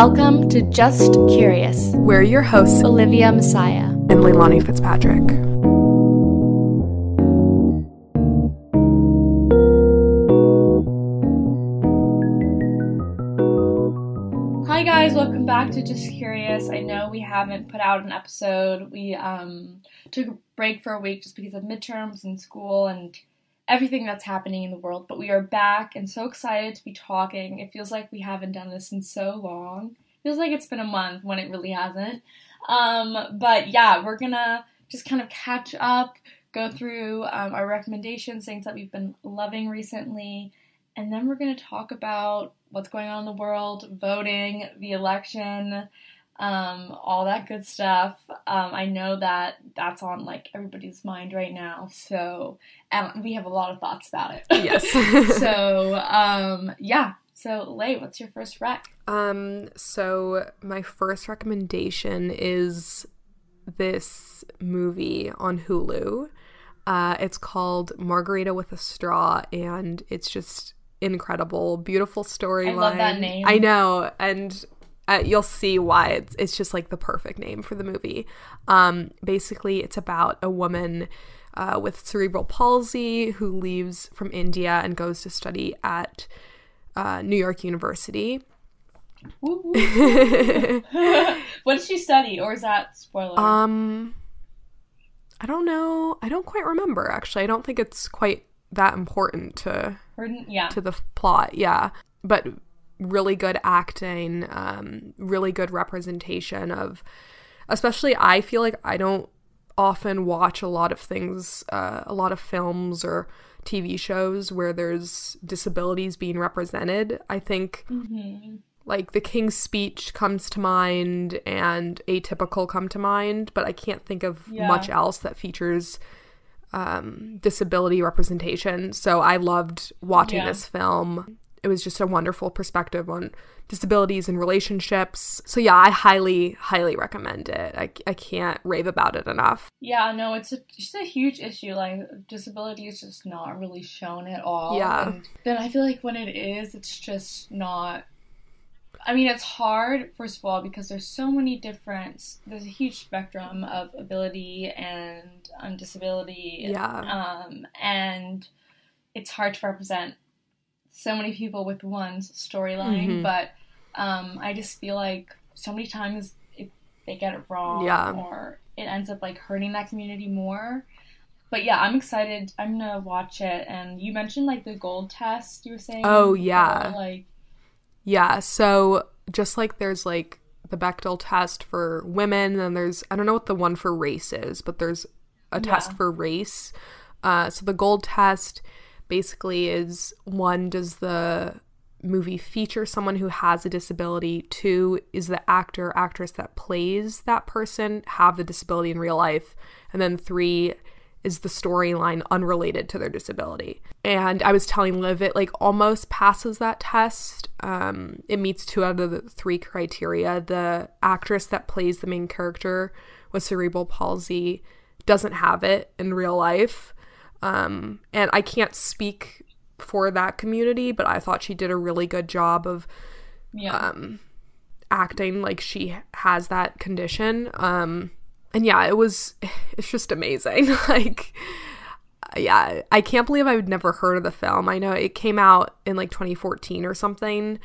Welcome to Just Curious. We're your hosts, Olivia Massiah. and Leilani Fitzpatrick. Hi guys, welcome back to Just Curious. I know we haven't put out an episode. We um took a break for a week just because of midterms and school and everything that's happening in the world, but we are back and so excited to be talking. It feels like we haven't done this in so long. feels like it's been a month when it really hasn't. Um but yeah, we're to just kind of catch up, go through um, our recommendations, things that we've been loving recently, and then we're to talk about what's going on in the world, voting, the election, um, all that good stuff. Um, I know that that's on like everybody's mind right now, so and we have a lot of thoughts about it. Yes. so um, yeah. So Lay, what's your first rec? Um, so my first recommendation is this movie on Hulu. Uh, it's called Margarita with a Straw, and it's just incredible, beautiful storyline. I love that name. I know, and uh, you'll see why it's it's just like the perfect name for the movie. Um, basically, it's about a woman uh, with cerebral palsy who leaves from India and goes to study at uh, New York University. What did she study, or is that spoiler? Um, I don't know. I don't quite remember actually. I don't think it's quite that important to Her- yeah. to the plot. Yeah, but really good acting, um, really good representation of. Especially, I feel like I don't often watch a lot of things, uh, a lot of films or TV shows where there's disabilities being represented. I think Mhm. like the King's Speech comes to mind and Atypical come to mind, but I can't think of Yeah. much else that features um, disability representation. So I loved watching Yeah. this film. It was just a wonderful perspective on disabilities and relationships. So yeah, I highly, highly recommend it. I, I can't rave about it enough. Yeah, no, it's a, just a huge issue. Like, disability is just not really shown at all. Yeah. And then I feel like when it is, it's just not. I mean, it's hard, first of all, because there's so many different. There's a huge spectrum of ability and um, disability. Yeah. Um, and it's hard to represent so many people with one storyline, Mhm. but um, I just feel like so many times it, they get it wrong, Yeah. or it ends up like hurting that community more. But yeah, I'm excited. I'm gonna watch it. And you mentioned like the gold test. You were saying. Oh, yeah. Like Yeah, so just like there's like the Bechdel test for women, then there's I don't know what the one for race is, but there's a test Yeah. for race. Uh, so the gold test basically is one, does the movie feature someone who has a disability? Two, is the actor actress that plays that person have the disability in real life? And then three, is the storyline unrelated to their disability. And I was telling Liv it like almost passes that test. Um, it meets two out of the three criteria. The actress that plays the main character with cerebral palsy doesn't have it in real life. Um, and I can't speak for that community, but I thought she did a really good job of yeah. um, acting like she has that condition. Um, and yeah, it was, it's just amazing. like, yeah, I can't believe I've never heard of the film. I know it came out in like 2014 or something.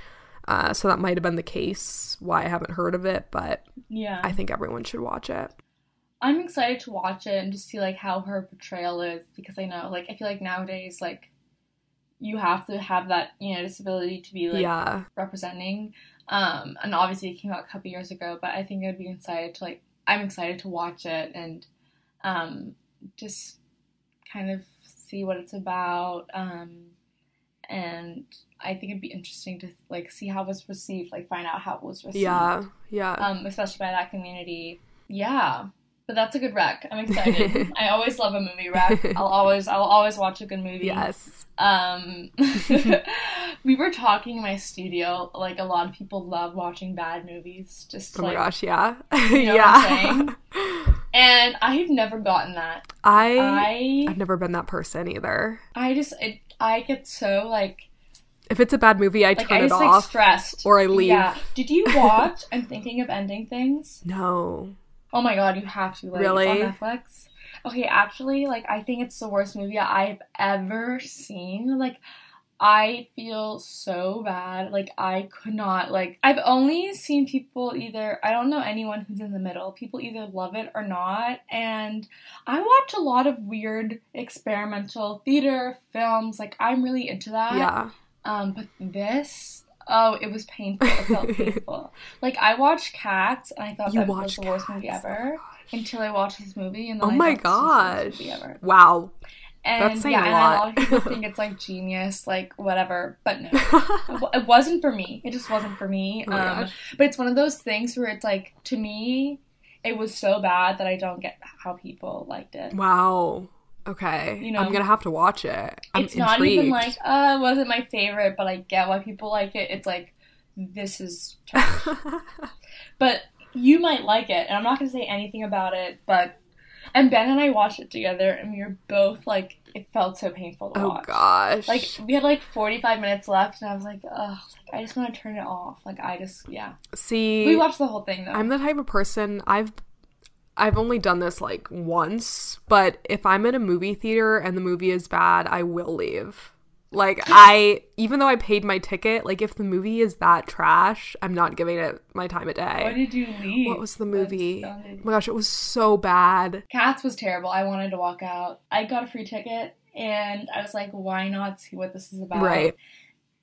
Uh, so that might have been the case why I haven't heard of it, but yeah. I think everyone should watch it. I'm excited to watch it and just see like how her portrayal is because I know like I feel like nowadays like you have to have that you know disability to be like yeah. representing um and obviously it came out a couple years ago but I think I'd be excited to like I'm excited to watch it and um just kind of see what it's about um and I think it'd be interesting to like see how it was received like find out how it was received Yeah. Yeah. um, especially by that community. Yeah, but that's a good rec. I'm excited. I always love a movie rec. I'll always, I'll always watch a good movie. yes. Um, we were talking in my studio. Like a lot of people love watching bad movies. Just Oh my gosh. Yeah. You know yeah. And I've never gotten that. I, I, I've never been that person either. I just, it, I get so like If it's a bad movie, I Like turn I it just like off stressed. or I leave. Yeah. Did you watch I'm thinking of ending things? No. Oh my god, you have to like Really? on Netflix. Okay, actually, like I think it's the worst movie I've ever seen. Like I feel so bad. Like I could not like I've only seen people either I don't know anyone who's in the middle. People either love it or not. And I watch a lot of weird experimental theater films. Like I'm really into that. Yeah. Um, but this, oh, it was painful. It felt painful. Like I watched Cats, and I thought You that was the worst movie ever until I watched this movie, and then Oh I my thought this was the gosh. worst movie ever. Wow. And That's saying yeah, a and lot. a lot of people think it's like genius, like whatever. But no, it wasn't for me. It just wasn't for me. Oh um, but it's one of those things where it's like to me, it was so bad that I don't get how people liked it. wow. Okay. You know, I'm gonna have to watch it. I'm it's not even like uh it wasn't my favorite but i get why people like it. It's like this is but you might like it and i'm not to say anything about it but and ben and i watched it together and we were both like it felt so painful to oh watch. Oh gosh. like we had like 45 minutes left and i was like ugh like, i just want to turn it off. Like i just yeah. See, we watched the whole thing though. I'm the type of person I've I've only done this like once, but if I'm in a movie theater and the movie is bad, I will leave. Like I even though I paid my ticket, like if the movie is that trash, I'm not giving it my time of why day. did you leave What was the movie? Oh my gosh, it was so bad. Cats was terrible. I wanted to walk out. I got a free ticket and I was like, why not see what this is about? Right.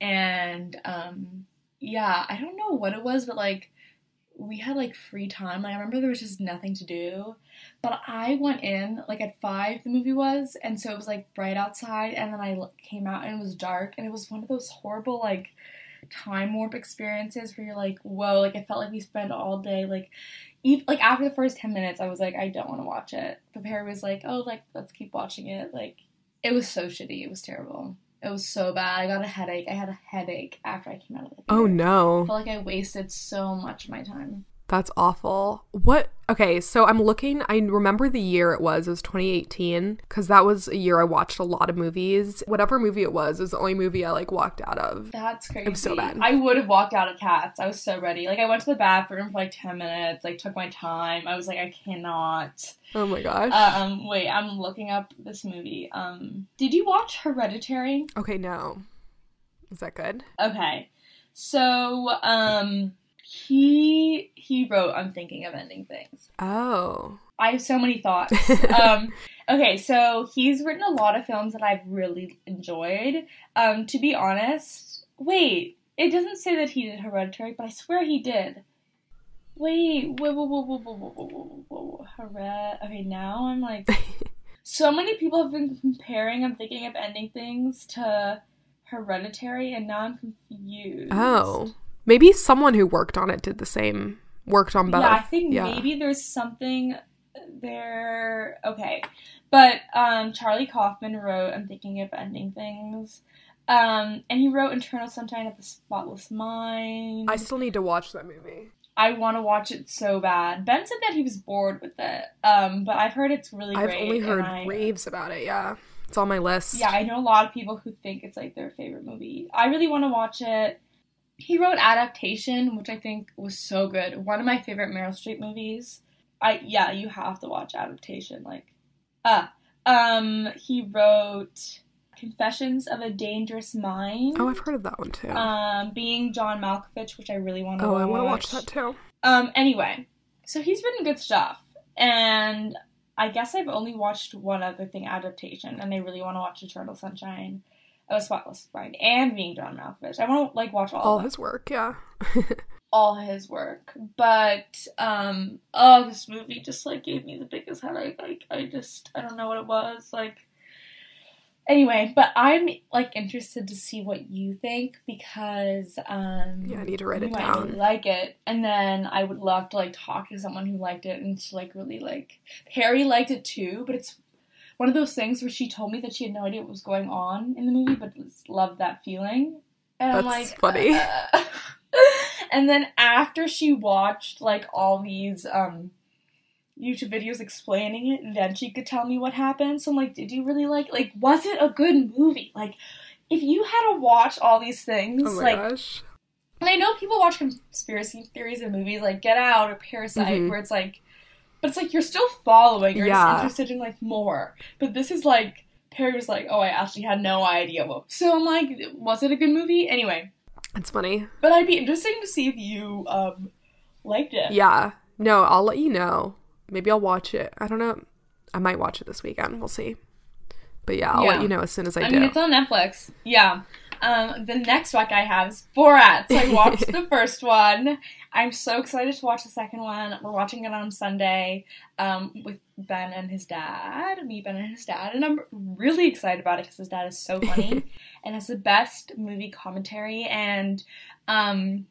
And um yeah, I don't know what it was, but like we had like free time. Like I remember there was just nothing to do. But I went in like at five the movie was, and so it was like bright outside, and then I came out and it was dark, and it was one of those horrible like time warp experiences where you're like, whoa, like it felt like we spent all day like even, like after the first 10 minutes i was like i don't want to watch it but perry was like oh like let's keep watching it like it was so shitty it was terrible it was so bad i got a headache i had a headache after i came out of the oh, theater. Oh no. i felt like i wasted so much of my time That's awful. What? Okay, so I'm looking. I remember the year it was. It was 2018 because that was a year I watched a lot of movies. Whatever movie it was, it was the only movie I like walked out of. that's crazy I'm so bad. i would have walked out of cats i was so ready like i went to the bathroom for like 10 minutes like took my time i was like i cannot Oh my gosh. um wait i'm looking up this movie um did you watch hereditary okay, no. Is that good? Okay. So, um he he wrote I'm thinking of ending things. Oh. I have so many thoughts. um okay, so he's written a lot of films that I've really enjoyed. Um to be honest, wait, it doesn't say that he did Hereditary, but I swear he did. Wait, whoa, whoa, whoa, whoa, whoa, whoa, whoa, whoa, whoa. Okay, now I'm like, so many people have been comparing I'm thinking of ending things to Hereditary, and now I'm confused. oh. Maybe someone who worked on it did the same. Worked on both. Yeah, I think Yeah. maybe there's something there. Okay, but um, Charlie Kaufman wrote "I'm Thinking of Ending Things," um, and he wrote "Eternal Sunshine of the Spotless Mind." I still need to watch that movie. I want to watch it so bad. Ben said that he was bored with it, um, but I've heard it's really I've great. only heard I- raves about it. Yeah. It's on my list. Yeah, I know a lot of people who think it's like their favorite movie. I really want to watch it. He wrote Adaptation, which I think was so good. One of my favorite Meryl Streep movies. I yeah, you have to watch Adaptation. Like, ah, um, he wrote Confessions of a Dangerous Mind. Oh, I've heard of that one too. Um, Being John Malkovich, which I really want to oh, watch. I want to watch that too. Um, anyway, so he's written good stuff, and I guess I've only watched one other thing, adaptation, and I really want to watch Eternal Sunshine a Spotless Mind and Being John Malkovich. I want to like watch all All of his work, yeah. all his work, but um, oh, this movie just like gave me the biggest headache. Like I just I don't know what it was like. Anyway, but I'm like interested to see what you think because um Yeah, I need to write it down. really like it, and then I would love to like talk to someone who liked it and to like really like. Harry liked it too, but it's one of those things where she told me that she had no idea what was going on in the movie, but loved that feeling. And I'm That's like, funny. uh, and then after she watched like all these um YouTube videos explaining it, then she could tell me what happened. So I'm like, did you really like like was it a good movie? Like if you had to watch all these things, Oh my like, gosh. and I know people watch conspiracy theories in movies like Get Out or Parasite, Mhm. where it's like, but it's like you're still following, you're Yeah. just interested in like more. But this is like Perry was like, oh, I actually had no idea what. So I'm like, was it a good movie? Anyway, It's funny. but I'd be interesting to see if you um liked it. Yeah. No, I'll let you know. Maybe I'll watch it. I don't know. I might watch it this weekend. We'll see. But yeah, I'll Yeah. let you know as soon as I, I do. mean, it's on Netflix. Yeah. Um, the next rec I have is Borat. So I watched the first one. I'm so excited to watch the second one. We're watching it on Sunday um, with Ben and his dad. Me, Ben, and his dad. And I'm really excited about it because his dad is so funny and has the best movie commentary. And um,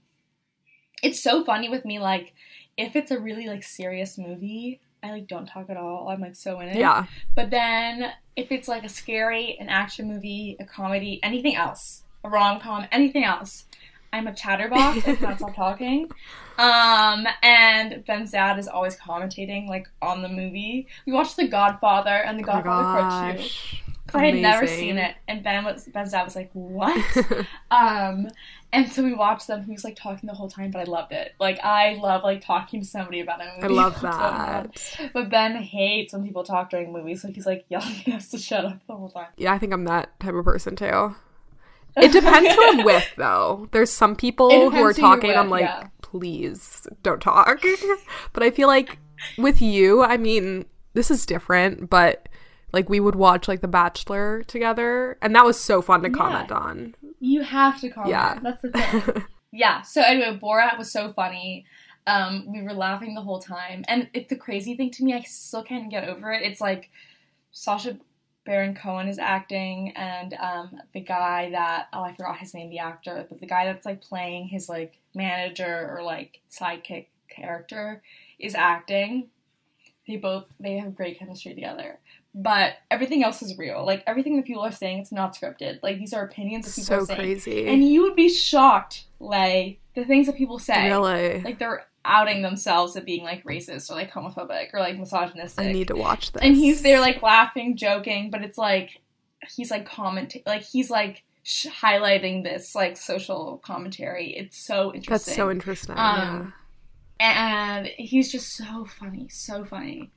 it's so funny with me. Like, if it's a really like serious movie, I like don't talk at all. I'm like so in it. yeah. But then if it's like a scary, an action movie, a comedy, anything else, a rom com, anything else, I'm a chatterbox. I cannot stop talking. Um, and Ben's dad is always commentating like on the movie. We watched The Godfather and The Oh Godfather Part Two because I had never seen it, and Ben was Ben's dad was like, "What?" um, and so we watched them. He was like talking the whole time, but I loved it. Like I love like talking to somebody about a movie. I love So that. But Ben hates when people talk during movies. so he's like yelling at us to shut up the whole time. Yeah, I think I'm that type of person too. It depends who I'm with, though. There's some people who are who talking, and I'm like, yeah. please don't talk. but I feel like with you, I mean, this is different, but like we would watch like The Bachelor together, and that was so fun to Yeah. comment on. You have to comment. Yeah. That's the thing. yeah. So anyway, Borat was so funny. Um, we were laughing the whole time, and it, the crazy thing to me, I still can't get over it. It's like Sacha Baron Cohen is acting, and um, the guy that oh I forgot his name, the actor, but the guy that's like playing his like manager or like sidekick character is acting. They both they have great chemistry together. But everything else is real. Like everything that people are saying, it's not scripted. Like these are opinions that people So are saying. crazy. And you would be shocked, Lay, the things that people say. really, Like they're outing themselves as being like racist or like homophobic or like misogynistic. I need to watch this. and he's there like laughing, joking, but it's like he's like commenting, like he's like sh- highlighting this like social commentary. It's so interesting. That's so interesting. Um, and he's just so funny, so funny.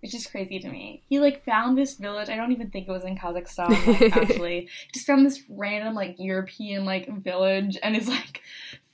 It's just crazy to me. He like found this village. I don't even think it was in Kazakhstan. Like, actually, just found this random like European like village, and is like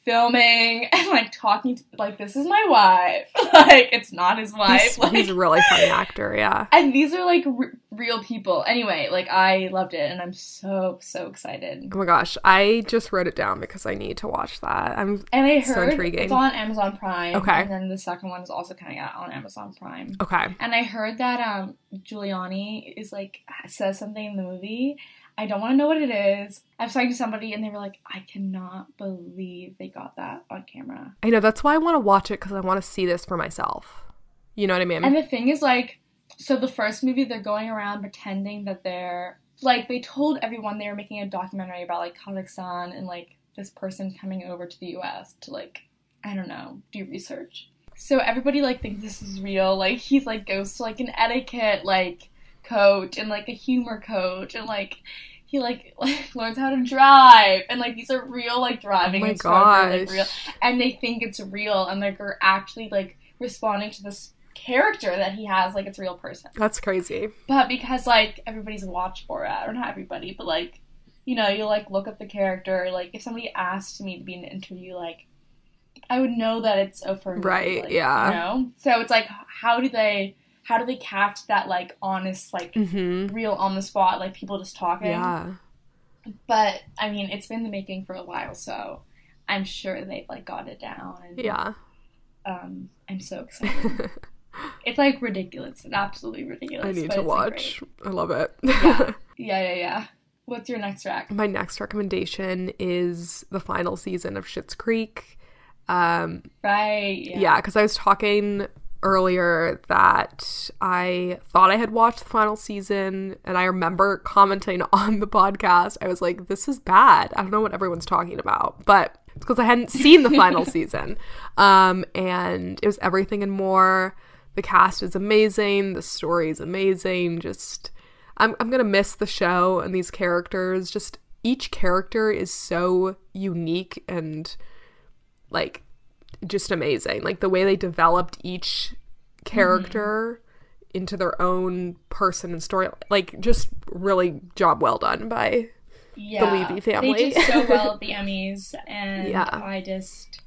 filming and like talking to like this is my wife. like it's not his wife. he's, like he's a really funny actor. Yeah. and these are like r- real people. Anyway, like I loved it, and I'm so so excited. Oh my gosh, I just wrote it down because I need to watch that. I'm And I So heard intriguing. it's on Amazon Prime. Okay. And then the second one is also coming out on Amazon Prime. okay. And I heard that um Giuliani is like says something in the movie. I don't want to know what it is. I was talking to somebody and they were like, I cannot believe they got that on camera. I know that's why I want to watch it because I want to see this for myself. You know what I mean? And the thing is like so the first movie they're going around pretending that they're like they told everyone they were making a documentary about like Kazakhstan and like this person coming over to the US to like I don't know, do research. So everybody like thinks this is real. Like he's like goes to like an etiquette like coach and like a humor coach and like he like, like learns how to drive and like these are real like driving oh my instructors, like real and they think it's real and like are actually like responding to this character that he has like it's a real person. That's crazy. But because like everybody's watched Borat, or not everybody, but like you know, you like look up the character. Like if somebody asked me to be in an interview, like I would know that it's a for Right, like, yeah. You know, so it's like how do they how do they catch that like honest like Mm-hmm. real on the spot like people just talking? Yeah. But I mean, it's been the making for a while, so I'm sure they've like got it down. And, Yeah. Um, I'm so excited. it's like ridiculous. It's absolutely ridiculous. I need to it's, like, watch. I love it. Yeah. Yeah, yeah, yeah. What's your next track? My next recommendation is the final season of Schitt's Creek. Um, Right. yeah, because I was talking earlier that I thought I had watched the final season, and I remember commenting on the podcast. I was like, "This is bad. I don't know what everyone's talking about," but it's because I hadn't seen the final season. Um, and it was everything and more. The cast is amazing. The story is amazing. Just, I'm I'm gonna miss the show and these characters. Just each character is so unique and like just amazing. Like the way they developed each character mm-hmm. into their own person and story, like just really job well done by yeah, the Levy family. They did so well at the Emmys, and yeah. I just,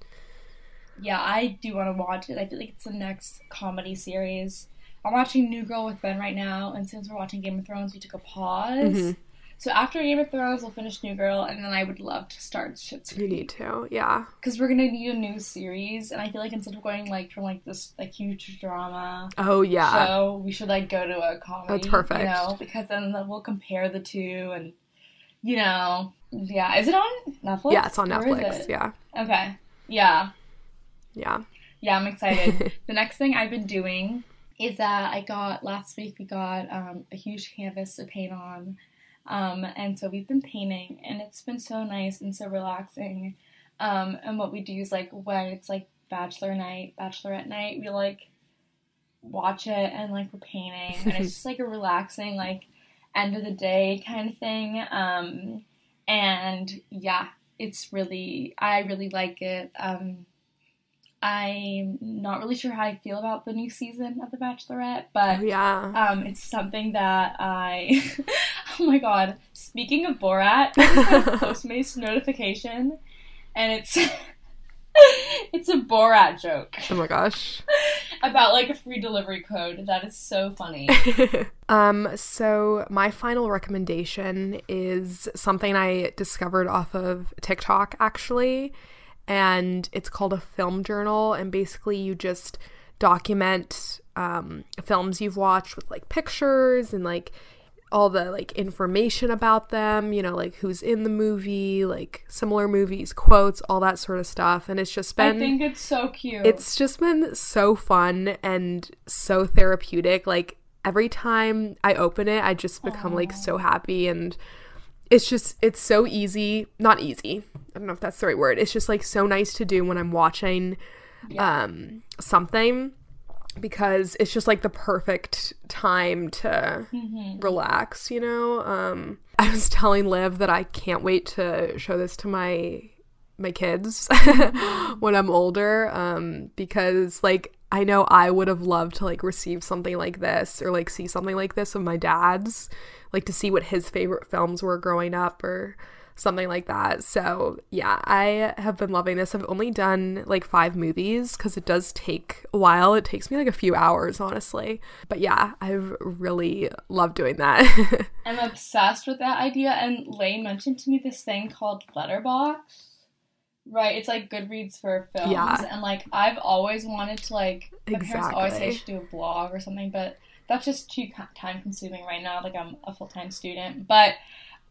yeah, I do want to watch it. I feel like it's the next comedy series. I'm watching New Girl with Ben right now, and since we're watching Game of Thrones, we took a pause. Mm-hmm. So after Game of Thrones, we'll finish New Girl, and then I would love to start Schitt's Creek. You need to, yeah. Because we're gonna need a new series, and I feel like instead of going like from like this like huge drama, oh yeah, show, we should like go to a comedy. That's perfect. You know, because then we'll compare the two, and you know, yeah. Is it on Netflix? Yeah, it's on Netflix. It? Yeah. Okay. Yeah. Yeah. Yeah, I'm excited. the next thing I've been doing is that I got last week we got um, a huge canvas to paint on um, and so we've been painting, and it's been so nice and so relaxing. Um, and what we do is like when it's like bachelor night, bachelorette night, we like watch it and like we're painting, and it's just like a relaxing like end of the day kind of thing. Um, and yeah, it's really I really like it. Um, I'm not really sure how I feel about the new season of The Bachelorette, but oh, yeah, um, it's something that I. oh my god! Speaking of Borat, we have a Postmates notification, and it's it's a Borat joke. Oh my gosh! about like a free delivery code. That is so funny. um. So my final recommendation is something I discovered off of TikTok actually and it's called a film journal. And basically, you just document um, films you've watched with like pictures and like all the like information about them, you know, like who's in the movie, like similar movies, quotes, all that sort of stuff. And it's just been I think it's so cute. It's just been so fun and so therapeutic. Like every time I open it, I just become Aww. like so happy and it's just it's so easy not easy i don't know if that's the right word it's just like so nice to do when i'm watching yeah. um something because it's just like the perfect time to mm-hmm. relax you know um i was telling liv that i can't wait to show this to my my kids when i'm older um because like i know i would have loved to like receive something like this or like see something like this of my dad's like to see what his favorite films were growing up or something like that. So, yeah, I have been loving this. I've only done like five movies because it does take a while. It takes me like a few hours, honestly. But yeah, I've really loved doing that. I'm obsessed with that idea. And Lay mentioned to me this thing called Letterboxd. Right, it's like Goodreads for films, yeah. and like I've always wanted to like. My exactly. parents always say I should do a blog or something, but that's just too time consuming right now. Like I'm a full time student, but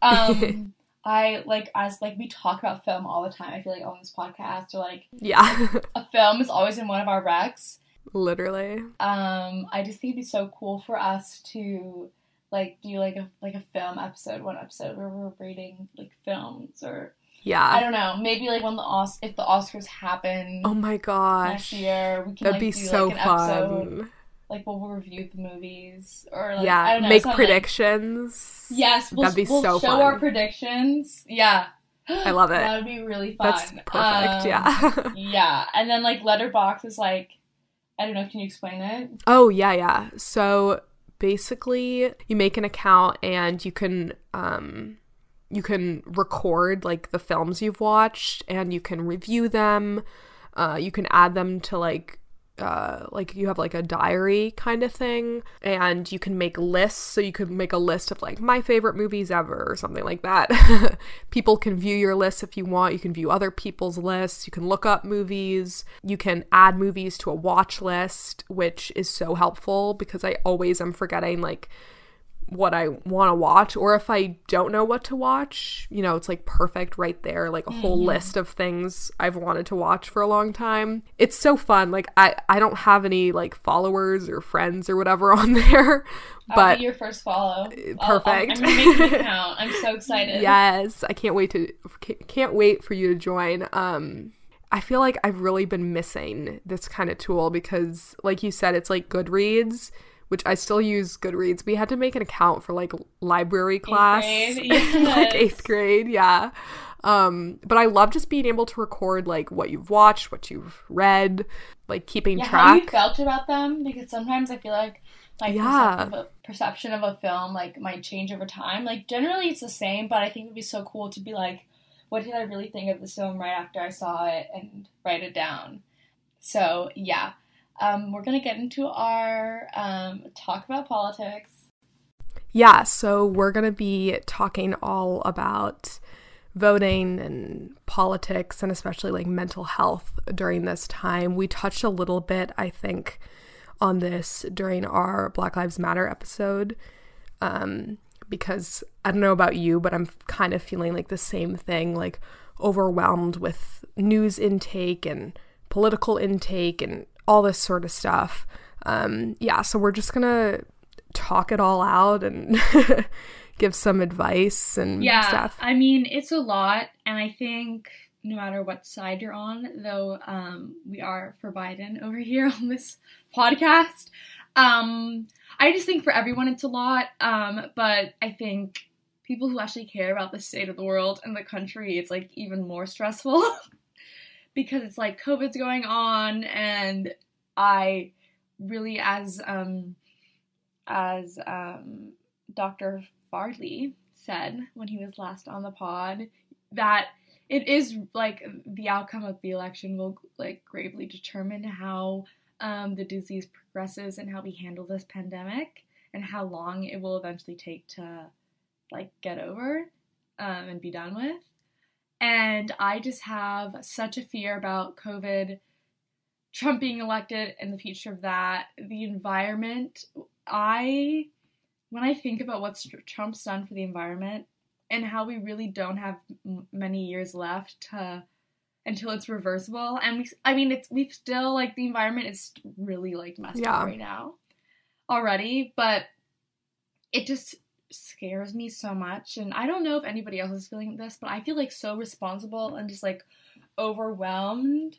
um, I like as like we talk about film all the time. I feel like on this podcast or like yeah, a film is always in one of our recs. Literally. Um, I just think it'd be so cool for us to like do like a like a film episode, one episode where we're rating like films or yeah. I don't know. Maybe like when the Os- if the Oscars happen. Oh my gosh. Next year, we can That'd like, be do, so like, fun. Episode like we'll review the movies or like, yeah, know, make predictions. Yes, we'll, That'd be we'll so show fun. our predictions. Yeah, I love it. That would be really fun. That's perfect. Um, yeah, yeah, and then like Letterboxd is like, I don't know. Can you explain it? Oh yeah, yeah. So basically, you make an account and you can um you can record like the films you've watched and you can review them. Uh, you can add them to like uh, like you have like a diary kind of thing and you can make lists. So you could make a list of like my favorite movies ever or something like that. People can view your list if you want. You can view other people's lists. You can look up movies. You can add movies to a watch list which is so helpful because i always am forgetting like what I want to watch, or if I don't know what to watch, you know, it's like perfect right there, like a mm-hmm. whole list of things I've wanted to watch for a long time. It's so fun. Like I, I don't have any like followers or friends or whatever on there, but your first follow. Perfect. I'll, I'm making account. I'm so excited. yes, I can't wait to can't wait for you to join. Um, I feel like I've really been missing this kind of tool because, like you said, it's like Goodreads which I still use Goodreads. We had to make an account for like library class, grade? like eighth grade. Yeah. Um, but I love just being able to record like what you've watched, what you've read, like keeping track. Yeah, how you felt about them because sometimes I feel like my Yeah. perception, of a, perception of a film like might change over time. Like generally it's the same, but I think it would be so cool to be like, what did I really think of this film right after I saw it and write it down. So yeah, um, we're gonna get into our um, talk about politics. Yeah, so we're going to be talking all about voting and politics and especially like mental health during this time. We touched a little bit, I think, on this during our Black Lives Matter episode. Um, because I don't know about you, but I'm kind of feeling like the same thing, like overwhelmed with news intake and political intake and all this sort of stuff. Um, yeah, so we're just gonna talk it all out and give some advice and Yeah, stuff. I mean it's a lot, and I think no matter what side you're on, though, um, we are for Biden over here on this podcast. Um, I just think for everyone it's a lot, um, but I think people who actually care about the state of the world and the country, it's like even more stressful because it's like COVID's going on, and I really, as um, as um, Dr. Farley said when he was last on the pod, that it is like the outcome of the election will like gravely determine how um, the disease progresses and how we handle this pandemic and how long it will eventually take to like get over um, and be done with. And I just have such a fear about COVID, Trump being elected, and the future of that, the environment. I, when I think about what Trump's done for the environment and how we really don't have m- many years left to until it's reversible, and we, I mean, it's we've still like the environment is really like messed Yeah. up right now already, but it just scares me so much and i don't know if anybody else is feeling this but i feel like so responsible and just like overwhelmed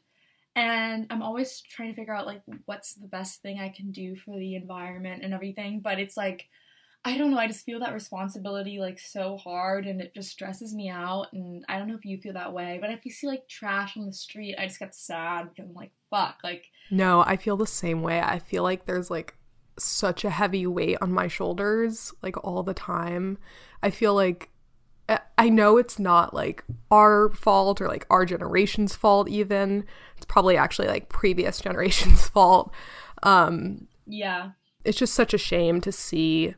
and i'm always trying to figure out like what's the best thing i can do for the environment and everything but it's like i don't know i just feel that responsibility like so hard and it just stresses me out and i don't know if you feel that way but if you see like trash on the street i just get sad because i'm like fuck like No, I feel the same way. I feel like there's like such a heavy weight on my shoulders like all the time. I feel like I- know it's not like our fault or like our generation's fault even. It's probably actually like previous generation's fault. Um yeah it's just such a shame to see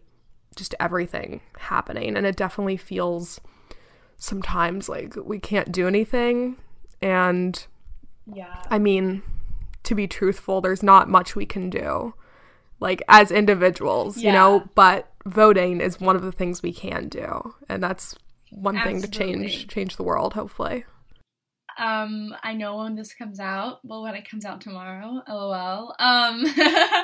just everything happening and it definitely feels sometimes like we can't do anything and yeah I mean, to be truthful, there's not much we can do, like as individuals, you know. But voting is one of the things we can do, and that's one thing to change change the world. Hopefully, Um, I know when this comes out. Well, when it comes out tomorrow, lol. Um,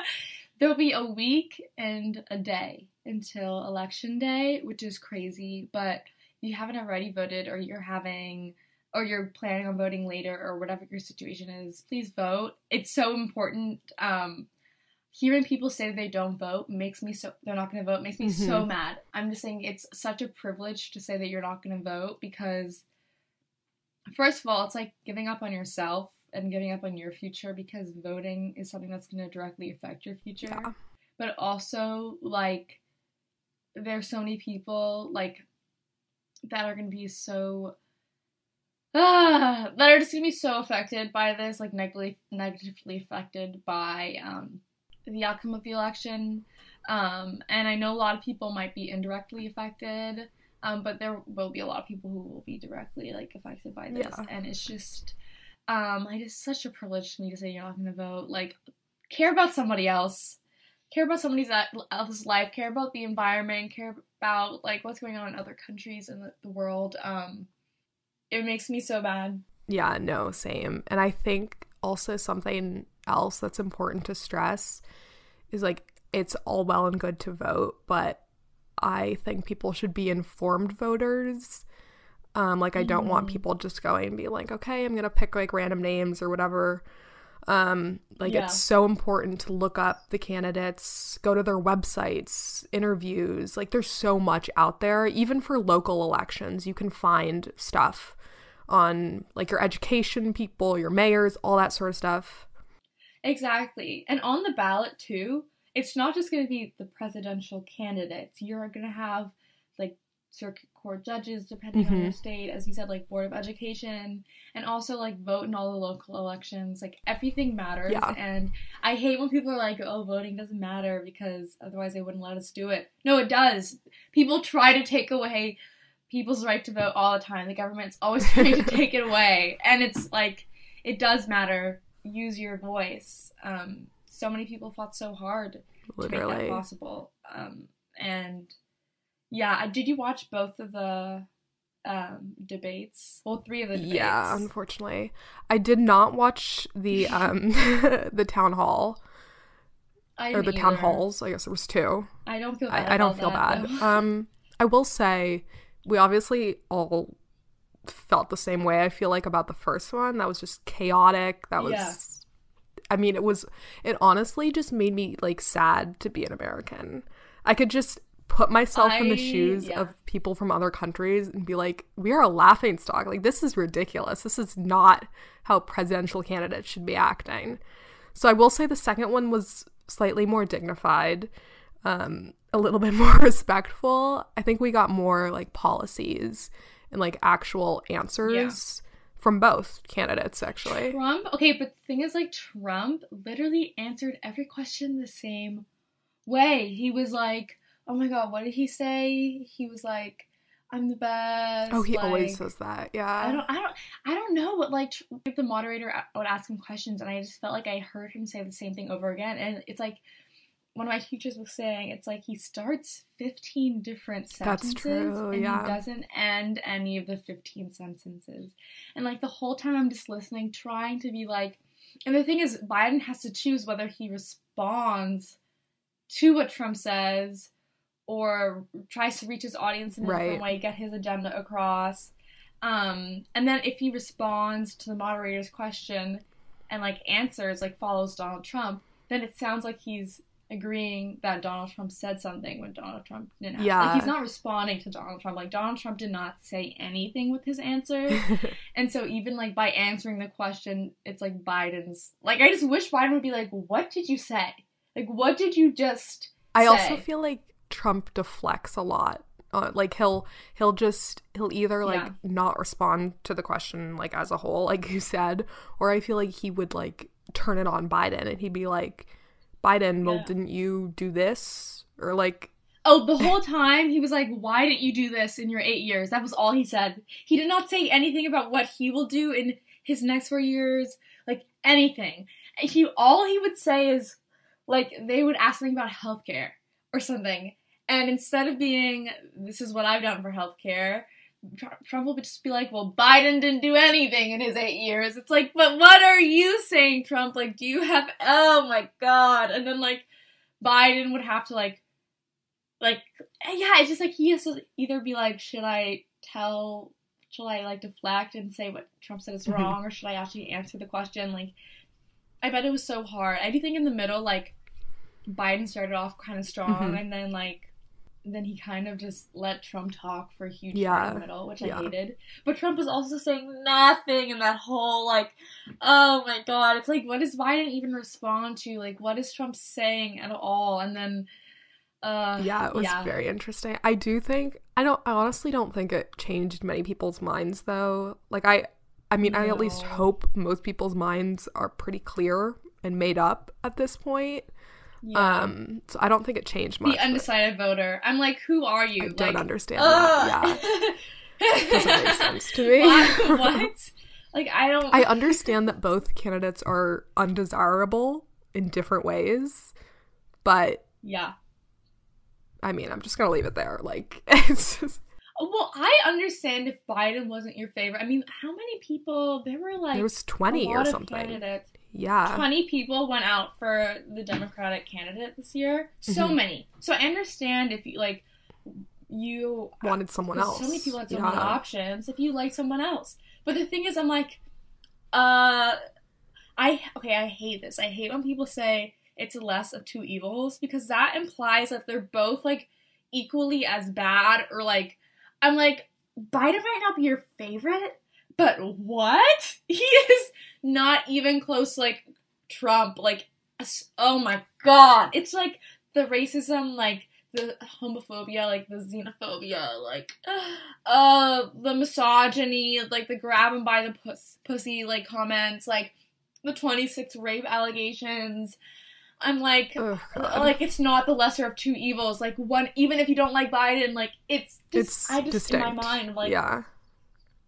there'll be a week and a day until election day, which is crazy. But if you haven't already voted, or you're having, or you're planning on voting later, or whatever your situation is, please vote. It's so important. Um, hearing people say they don't vote makes me so they're not going to vote makes me so Mhm. mad. I'm just saying it's such a privilege to say that you're not going to vote because first of all, it's like giving up on yourself and giving up on your future because voting is something that's going to directly affect your future. Yeah. But also, like, there's so many people like that are going to be so ah, that are just going to be so affected by this, like negatively negatively affected by um, the outcome of the election. Um, and I know a lot of people might be indirectly affected. Um, but there will be a lot of people who will be directly like affected by this, Yeah. and it's just, um, I just such a privilege to me to say you're not going to vote. Like, care about somebody else, care about somebody else's life, care about the environment, care about like what's going on in other countries and the, the world. Um, it makes me so bad. yeah, no, same. And I think also something else that's important to stress is like it's all well and good to vote, but I think people should be informed voters. Um, like I don't want Mhm. people just going and be like, okay, I'm gonna pick like random names or whatever. Um, like Yeah. it's so important to look up the candidates, go to their websites, interviews. Like there's so much out there. Even for local elections, you can find stuff on like your education people, your mayors, all that sort of stuff. Exactly. And on the ballot too, it's not just going to be the presidential candidates. You're going to have like circuit court judges depending on your mm-hmm. state, as you said like board of education and also like vote in all the local elections. Like everything matters Yeah. and I hate when people are like, "Oh, voting doesn't matter because otherwise they wouldn't let us do it." No, it does. People try to take away people's right to vote all the time. The government's always trying to take it away. And it's like it does matter. Use your voice. Um, so many people fought so hard to make that possible. Um, and yeah, did you watch both of the um, debates? Well, three of the debates. Yeah, unfortunately. I did not watch the um the town hall I or the didn't town halls. I guess there was two. I don't feel. Bad I, I don't feel that, bad. though. Um, I will say we obviously all felt the same way. I feel like about the first one. That was just chaotic. That was. Yeah. I mean, it was. It honestly just made me like sad to be an American. I could just put myself in the shoes yeah. of people from other countries and be like, we are a laughing stock. Like this is ridiculous. This is not how presidential candidates should be acting. So I will say the second one was slightly more dignified, um, a little bit more respectful. I think we got more like policies and like actual answers from both candidates actually. Trump. Okay, but the thing is, like, Trump literally answered every question the same way. He was like, "Oh my god, what did he say?" He was like, "I'm the best." Oh, he like, always says that. Yeah. I don't, I don't, I don't know. But like, like the moderator would ask him questions, and I just felt like I heard him say the same thing over again. And it's like one of my teachers was saying, it's like he starts fifteen different That's sentences, true, and yeah. he doesn't end any of the fifteen sentences. And like the whole time, I'm just listening, trying to be like. And the thing is, Biden has to choose whether he responds to what Trump says or tries to reach his audience in a Right. different way, get his agenda across. Um, and then if he responds to the moderator's question and like answers, like follows Donald Trump, then it sounds like he's agreeing that Donald Trump said something when Donald Trump didn't. Yeah. Like he's not responding to Donald Trump. Like Donald Trump did not say anything with his answer. And so even like by answering the question, it's like Biden's like I just wish Biden would be like, What did you say? Like what did you just I say? also feel like Trump deflects a lot. Uh, like he'll he'll just he'll either like Yeah. not respond to the question like as a whole, like you said, or I feel like he would like turn it on Biden and he'd be like, Biden, well, Yeah. didn't you do this? Or like, Oh, the whole time he was like, Why didn't you do this in your eight years? That was all he said. He did not say anything about what he will do in his next four years, like anything. He all he would say is like they would ask something about healthcare or something. And instead of being, this is what I've done for healthcare, Trump would just be like, well, Biden didn't do anything in his eight years. It's like, but what are you saying, Trump? Like, do you have, oh my god. And then, like, Biden would have to, like, like, yeah, it's just like he has to either be like, should I tell, should I, like, deflect and say what Trump said is Mhm. wrong, or should I actually answer the question? Like, I bet it was so hard. I do think in the middle, like, Biden started off kind of strong, Mhm. and then, like, then he kind of just let Trump talk for a huge Yeah. in the middle, which Yeah. I hated. But Trump was also saying nothing in that whole like, oh my god, it's like what does Biden even respond to? Like, what is Trump saying at all? And then, uh, yeah, it was yeah. very interesting. I do think I don't. I honestly don't think it changed many people's minds though. Like I, I mean, I at least hope most people's minds are pretty clear and made up at this point. Yeah. Um, so I don't think it changed much. the undecided voter. I'm like, who are you? I don't understand that. Yeah. Doesn't make sense to me. What? what? Like, I don't. I understand that both candidates are undesirable in different ways, but yeah. I mean, I'm just gonna leave it there. Like, it's just, Well, I understand if Biden wasn't your favorite. I mean, how many people? There were like there was a 20 lot or something. candidates. Yeah, 20 people went out for the Democratic candidate this year. So Mhm. many. So I understand if you like you wanted someone else. So many people had so yeah. many options if you like someone else. But the thing is I'm like uh I okay, I hate this. I hate when people say it's less of two evils because that implies that they're both like equally as bad or like I'm like Biden might not be your favorite, but what? He is not even close like Trump. Like oh my god. It's like the racism like the homophobia, like the xenophobia, like uh the misogyny, like the grab him by the pus- pussy like comments, like the 26 rape allegations. I'm like, Oh, like it's not the lesser of two evils. Like one, even if you don't like Biden, like it's just it's I just distinct. in my mind like yeah.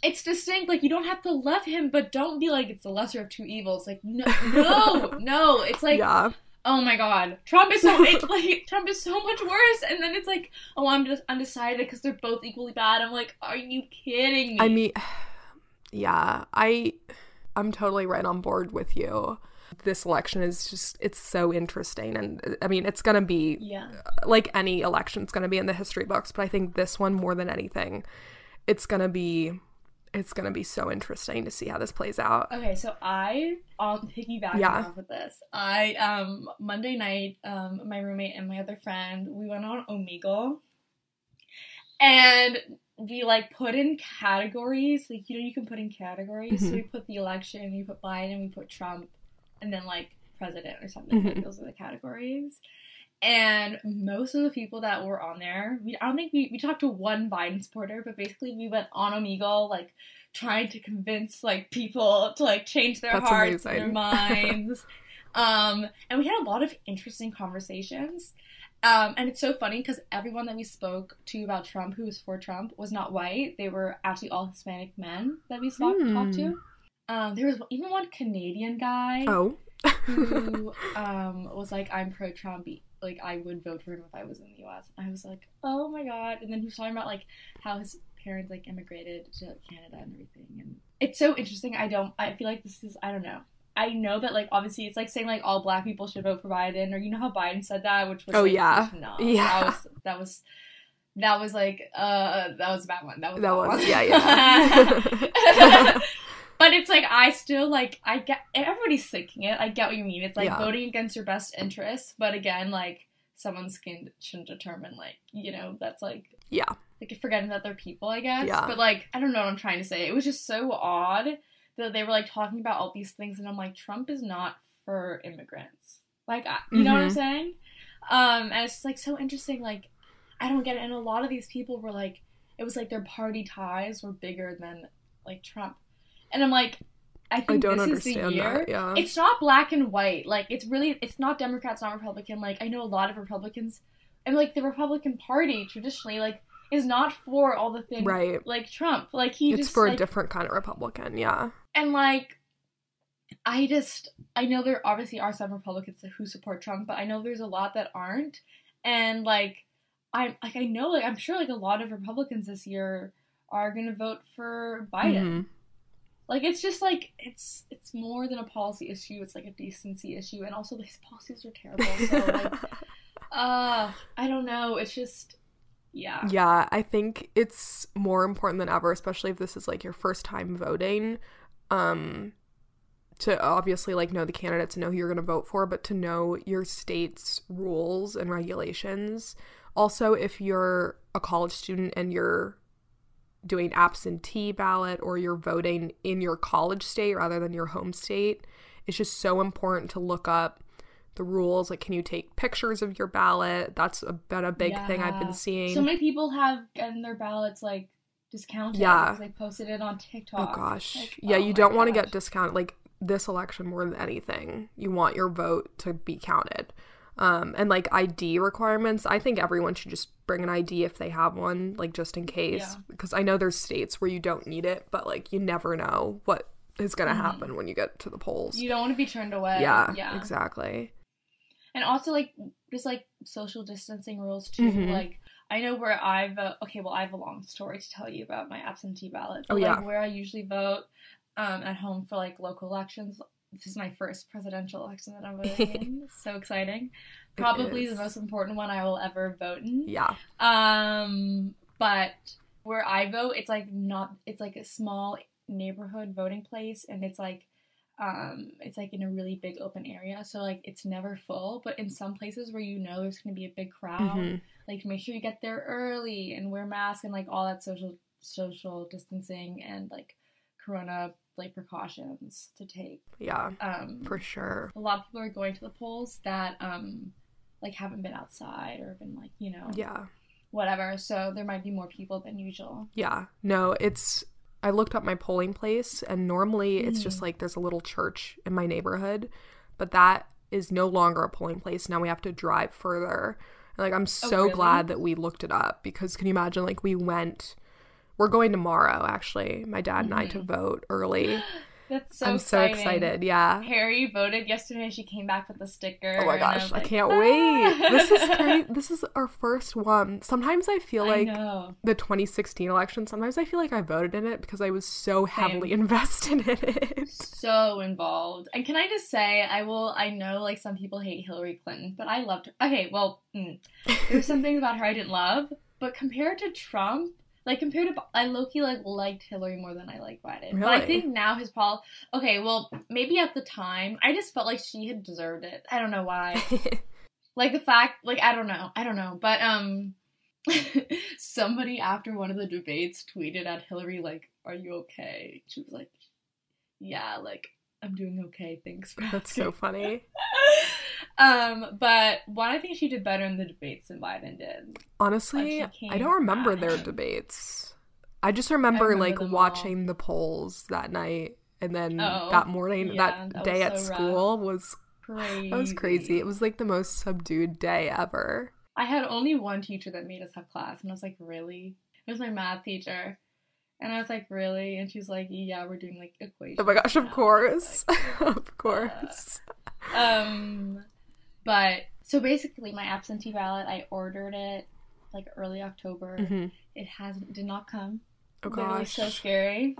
It's distinct. Like you don't have to love him, but don't be like it's the lesser of two evils. Like no, no, no. It's like yeah. oh my god, Trump is so it's like Trump is so much worse. And then it's like oh I'm just undecided because they're both equally bad. I'm like, are you kidding me? I mean, yeah, I I'm totally right on board with you. This election is just it's so interesting and I mean, it's going to be yeah. like any election it's going to be in the history books, but I think this one more than anything it's going to be it's going to be so interesting to see how this plays out. Okay, so I um piggybacking Yeah. off of this. I um Monday night, um my roommate and my other friend, we went on Omegle, and we like put in categories. Like you know, you can put in categories. So Mhm. we put the election, we put Biden, we put Trump, and then like president or something. Like Mhm. those are the categories. And most of the people that were on there, we I don't think we, we talked to one Biden supporter, but basically we went on Omegle like trying to convince like people to like change their That's hearts, their minds. um, and we had a lot of interesting conversations. Um, and it's so funny because everyone that we spoke to about Trump, who was for Trump, was not white. They were actually all Hispanic men that we spoke Hmm. talked to. Um, there was even one Canadian guy Oh. who um, was like, "I'm pro Trump. Like, I would vote for him if I was in the U.S." I was like, "Oh my god!" And then he was talking about like how his parents like immigrated to like, Canada and everything, and it's so interesting. I don't. I feel like this is. I don't know. I know that like obviously it's like saying like all black people should vote for Biden, or you know how Biden said that, which was Oh, like, yeah. no, Yeah. that was that was. That was like uh that was a bad one. That was that bad was one. yeah, yeah. but it's like I still like I get everybody's thinking it. I get what you mean. It's like Yeah. voting against your best interests, but again, like someone's skin shouldn't determine like you know that's like yeah. like forgetting that they're people, I guess. Yeah. But like I don't know what I'm trying to say. It was just so odd that they were like talking about all these things, and I'm like Trump is not for immigrants. Like I, you know what I'm Mhm. saying? Um, and it's just like so interesting. Like I don't get it. And a lot of these people were like, it was like their party ties were bigger than like Trump, and I'm like, I think I don't this is the year. that. Yeah. It's not black and white. Like it's really it's not Democrats, not Republican. Like I know a lot of Republicans and like the Republican Party traditionally like is not for all the things right. like Trump. Like he It's just for like, a different kind of Republican. Yeah. and like I just I know there obviously are some Republicans who support Trump, but I know there's a lot that aren't. And like I'm like I know like I'm sure like a lot of Republicans this year are gonna vote for Biden. Mhm. Like it's just like it's it's more than a policy issue. It's like a decency issue, and also these policies are terrible. So like, uh, I don't know. It's just, yeah, Yeah, I think it's more important than ever, especially if this is like your first time voting, um, to obviously like know the candidates and know who you're gonna vote for, but to know your state's rules and regulations. Also, if you're a college student and you're doing absentee ballot or you're voting in your college state rather than your home state, it's just so important to look up the rules. Like, can you take pictures of your ballot? That's a, been a big thing I've been seeing. So many people have gotten their ballots like discounted. Yeah. because they posted it on TikTok. Oh gosh. Like, yeah, oh you don't want to get discounted like this election more than anything. You want your vote to be counted. Um and like ID requirements, I think everyone should just bring an ID if they have one, like just in case Yeah. because I know there's states where you don't need it, but like you never know what is going to Mhm. happen when you get to the polls. You don't want to be turned away. yeah, yeah. exactly. And also like just like social distancing rules too. Mhm. Like I know where I vote. Okay, well I have a long story to tell you about my absentee ballot. But Oh, yeah. like where I usually vote um, at home for like local elections. This is my first presidential election that I'm voting in. So exciting. Probably the most important one I will ever vote in. Yeah. Um, but where I vote, it's like not. It's like a small neighborhood voting place, and it's like um it's like in a really big open area so like it's never full but in some places where you know there's going to be a big crowd Mhm. like make sure you get there early and wear masks and like all that social social distancing and like corona like precautions to take Yeah, um for sure. a lot of people are going to the polls that um like haven't been outside or been like you know Yeah. whatever so there might be more people than usual Yeah. No, it's I looked up my polling place and normally it's Mm. just like there's a little church in my neighborhood, but that is no longer a polling place. Now we have to drive further. And like I'm so Oh, really? glad that we looked it up because can you imagine like we went we're going tomorrow actually, my dad and I to vote early. that's so I'm exciting. so excited. Yeah. Harry voted yesterday. She came back with a sticker. Oh my and I gosh, I like, can't "Ah!" wait. This is great. This is our first one. Sometimes I feel like the 2016 election, sometimes I feel like I voted in it because I was so heavily Same. invested in it. so involved. And can I just say, I will. I know like some people hate Hillary Clinton, but I loved her. Okay, well, mm, there's some things about her I didn't love, but compared to Trump. Like compared to, I Loki like liked Hillary more than I like Biden. But I think now his pol. Okay, well maybe at the time I just felt like she had deserved it. I don't know why. like the fact like i don't know i don't know but um somebody after one of the debates tweeted at hillary like are you okay she was like yeah like i'm doing okay thanks for That's so funny. um but one i think she did better in the debates than biden did Honestly, I don't remember their debates. I just remember, remember like watching the polls that night and then Oh, that morning, yeah, that, that day at so rough. school was crazy that was crazy. It was like the most subdued day ever. i had only one teacher that made us have class and i was like really it was my math teacher and i was like really and she's like yeah we're doing like equations Oh my gosh, of course. like, of course. um but so basically my absentee ballot i ordered it like early october Mhm. it hasn't did not come Oh gosh. so scary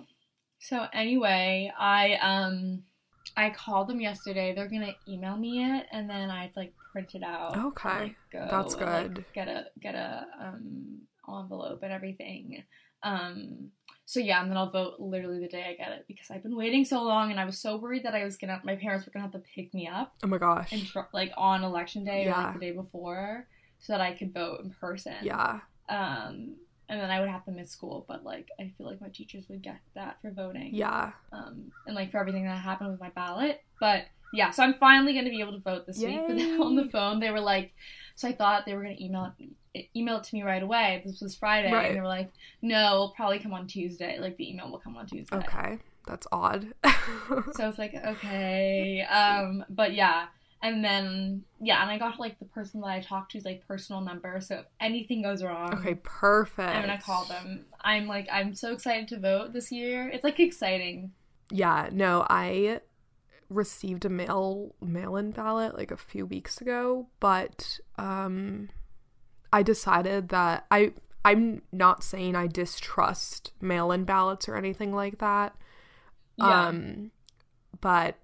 so anyway i um i called them yesterday they're gonna email me it and then i'd like print it out Okay. like, go That's and, like, good. get a get a um envelope and everything um so yeah, and then I'll vote literally the day I get it because I've been waiting so long, and I was so worried that I was gonna, my parents were gonna have to pick me up Oh my gosh. and tr- like on election day or like the day before, so that I could vote in person. Yeah. Um, and then I would have to miss school, but like I feel like my teachers would get that for voting. Yeah. Um, and like for everything that happened with my ballot, but yeah, so I'm finally gonna be able to vote this week. But on the phone, they were like, so I thought they were gonna email email it to me right away. This was Friday, Right. and they were like, no, it'll probably come on Tuesday. Like the email will come on Tuesday. Okay. That's odd. So I was like, okay. Um, but yeah. And then yeah, and I got like the person that I talked to's like personal number. So if anything goes wrong, okay, perfect. I'm gonna call them. I'm like I'm so excited to vote this year. It's like exciting. Yeah, no, I received a mail mail-in ballot like a few weeks ago, but um I decided that I I'm not saying I distrust mail-in ballots or anything like that. Yeah. Um but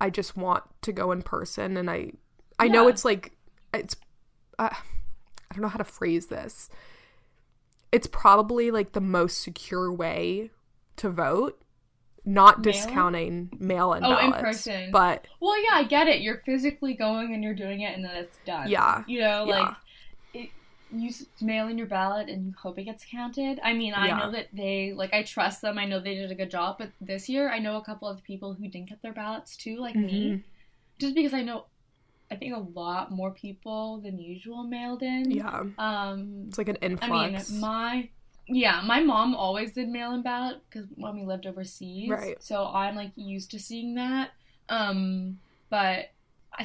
I just want to go in person and I I know it's like it's uh, I don't know how to phrase this. It's probably like the most secure way to vote, not Mail-in? discounting mail-in Oh, in ballots. person. But well, yeah, I get it. You're physically going and you're doing it, and then it's done. Yeah. You know, like it, you mail in your ballot and you hope it gets counted. I mean, I Yeah. know that they like I trust them. I know they did a good job, but this year I know a couple of people who didn't get their ballots too, like me. Mhm. Just because I know, I think a lot more people than usual mailed in. yeah, Um, it's like an influx. I mean, my yeah, my mom always did mail in ballot because when we lived overseas, Right. So I'm like used to seeing that. Um, but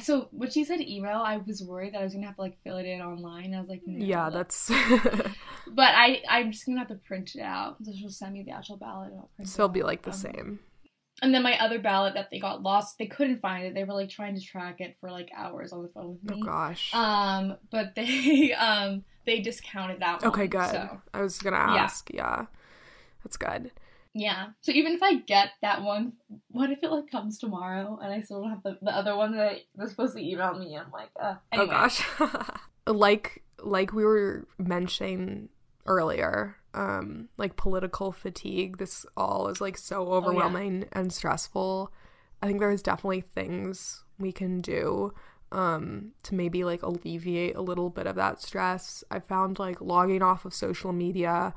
so when she said email, I was worried that I was gonna have to like fill it in online. I was like, no. yeah, that's But I I'm just gonna have to print it out. So she'll send me the actual ballot and I'll print still it be out. like the Um, same. And then my other ballot that they got lost, they couldn't find it. They were like trying to track it for like hours on the phone with me. Oh gosh. Um, but they um they discounted that one. okay, good. So I was gonna Yeah. ask. Yeah. that's good. Yeah. So even if I get that one, what if it like comes tomorrow and I still don't have the, the other one that they're supposed to email me? I'm like, uh, anyway. Oh gosh. like like we were mentioning earlier, um, like political fatigue. This all is like so overwhelming and stressful. I think there's definitely things we can do um, to maybe like alleviate a little bit of that stress. I found like logging off of social media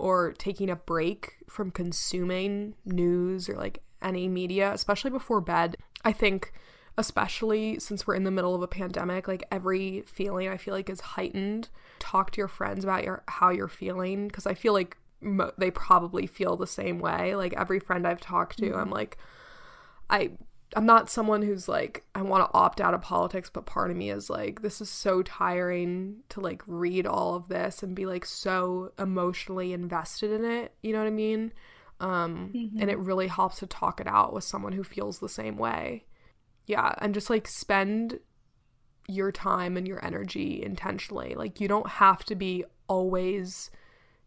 or taking a break from consuming news or like any media, especially before bed. I think especially since we're in the middle of a pandemic, like every feeling I feel like is heightened. Talk to your friends about your how you're feeling because I feel like mo- they probably feel the same way. Like every friend I've talked to, mm-hmm. I'm like I I'm not someone who's like I want to opt out of politics, but part of me is like this is so tiring to like read all of this and be like so emotionally invested in it. You know what I mean? Um, mm-hmm. and it really helps to talk it out with someone who feels the same way. Yeah, and just like spend your time and your energy intentionally. Like you don't have to be always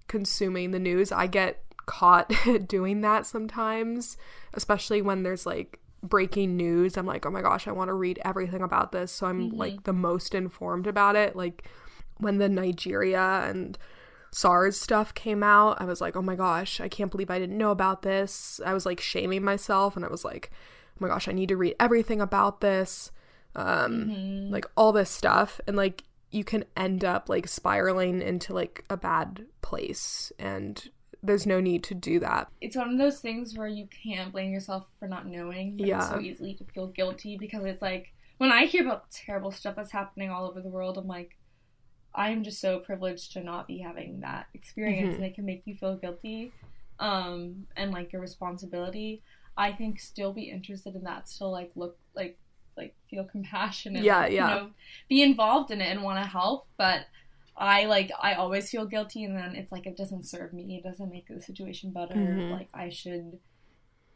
consuming the news. I get caught doing that sometimes, especially when there's like breaking news. I'm like, oh my gosh, I want to read everything about this. So I'm mm-hmm. like the most informed about it. Like when the Nigeria and SARS stuff came out, I was like, oh my gosh, I can't believe I didn't know about this. I was like shaming myself and I was like, oh my gosh, I need to read everything about this. Um, mm-hmm. like all this stuff. And like you can end up like spiraling into like a bad place and there's no need to do that. It's one of those things where you can't blame yourself for not knowing. Yeah. It's so easily to feel guilty because it's like when I hear about terrible stuff that's happening all over the world, I'm like, I'm just so privileged to not be having that experience, mm-hmm. and it can make you feel guilty, um, and like your responsibility. I think still be interested in that, still like look like like feel compassionate, yeah, like, yeah. you know be involved in it and want to help, but I like I always feel guilty and then it's like it doesn't serve me. It doesn't make the situation better. Mm-hmm. Like I should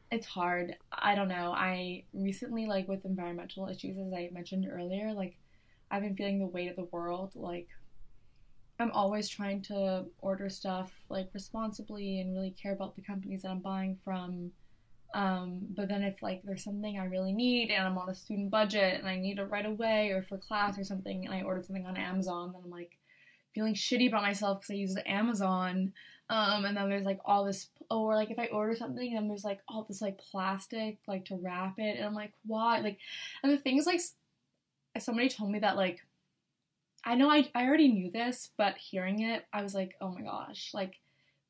it's hard. I don't know. I recently like with environmental issues as I mentioned earlier, like I've been feeling the weight of the world like I'm always trying to order stuff like responsibly and really care about the companies that I'm buying from. Um, but then if like there's something I really need and I'm on a student budget and I need it right away or for class or something and I ordered something on Amazon, then I'm like, feeling shitty about myself because I use Amazon. Um, and then there's like all this, or like if I order something, then there's like all this like plastic like to wrap it, and I'm like, why? Like, and the thing is like, somebody told me that like, I know I I already knew this, but hearing it, I was like, oh my gosh, like,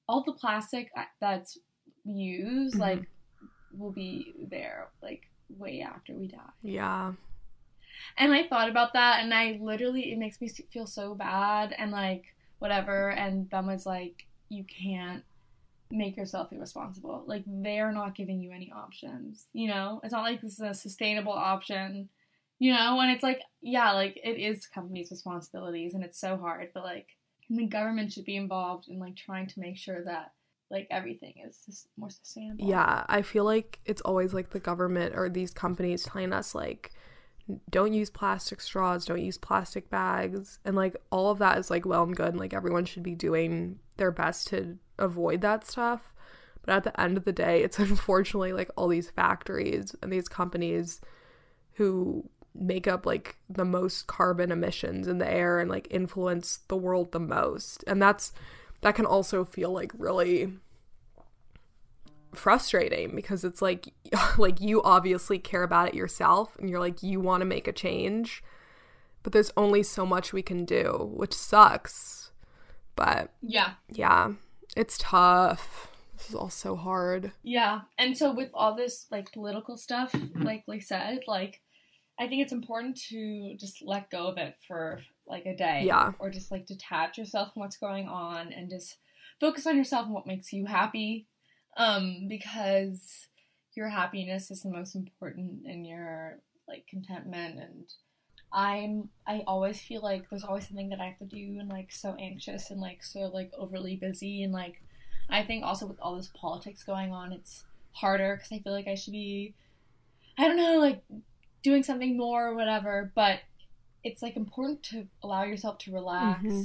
all the plastic that's used mm-hmm. like will be there like way after we die. Yeah. And I thought about that, and I literally, it makes me feel so bad and like whatever. And Ben was like, you can't make yourself irresponsible. Like, they're not giving you any options, you know? It's not like this is a sustainable option, you know? And it's like, yeah, like it is companies' responsibilities, and it's so hard, but like, the government should be involved in like trying to make sure that like everything is more sustainable. Yeah, I feel like it's always like the government or these companies telling us like don't use plastic straws, don't use plastic bags. And like all of that is like well and good. And like everyone should be doing their best to avoid that stuff. But at the end of the day, it's unfortunately like all these factories and these companies who make up like the most carbon emissions in the air and like influence the world the most. And that's that can also feel like really frustrating because it's like like you obviously care about it yourself and you're like you want to make a change but there's only so much we can do which sucks. But yeah. yeah it's tough. This is all so hard. Yeah and so with all this like political stuff like Lee said like i think it's important to just let go of it for like a day yeah. or just like detach yourself from what's going on and just focus on yourself and what makes you happy um, because your happiness is the most important in your like contentment and I'm I always feel like there's always something that I have to do and like so anxious and like so like overly busy and like I think also with all this politics going on it's harder because I feel like I should be I don't know like doing something more or whatever but it's like important to allow yourself to relax mm-hmm.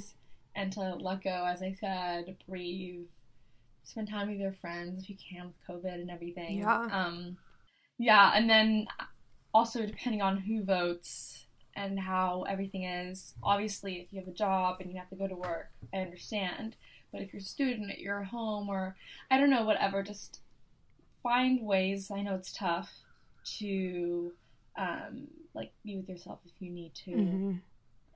and to let go as I said breathe spend time with your friends if you can with COVID and everything. Yeah. Um, yeah, and then also depending on who votes and how everything is. Obviously, if you have a job and you have to go to work, I understand. But if you're a student at your home or I don't know, whatever, just find ways. I know it's tough, to um, like be with yourself if you need to. Mhm.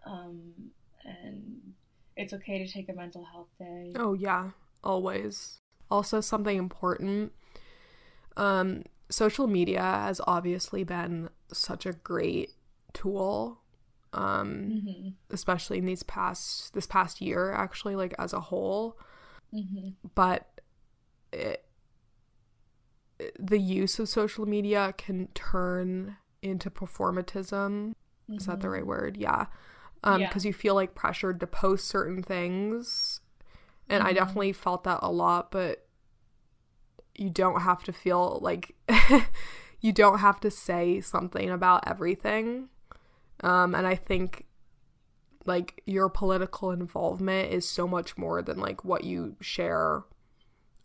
Um, and it's okay to take a mental health day. Oh yeah, always. Also something important. Um social media has obviously been such a great tool um hmm especially in these past this past year actually like as a whole hmm but it, the use of social media can turn into performatism is that the right word yeah um Yeah. because you feel like pressured to post certain things and i Mhm. definitely felt that a lot but you don't have to feel like you don't have to say something about everything. Um and i think like your political involvement is so much more than like what you share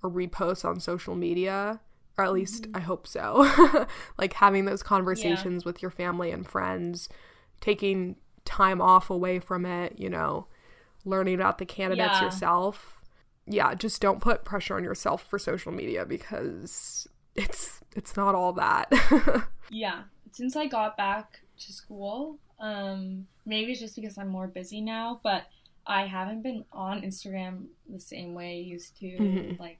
or repost on social media or at least i hope so. Like having those conversations with your family and friends taking time off away from it you know learning about the candidates Yeah. yourself yeah just don't put pressure on yourself for social media because it's it's not all that Yeah. Since I got back to school, um, maybe it's just because I'm more busy now, but I haven't been on Instagram the same way I used to. Mhm. Like,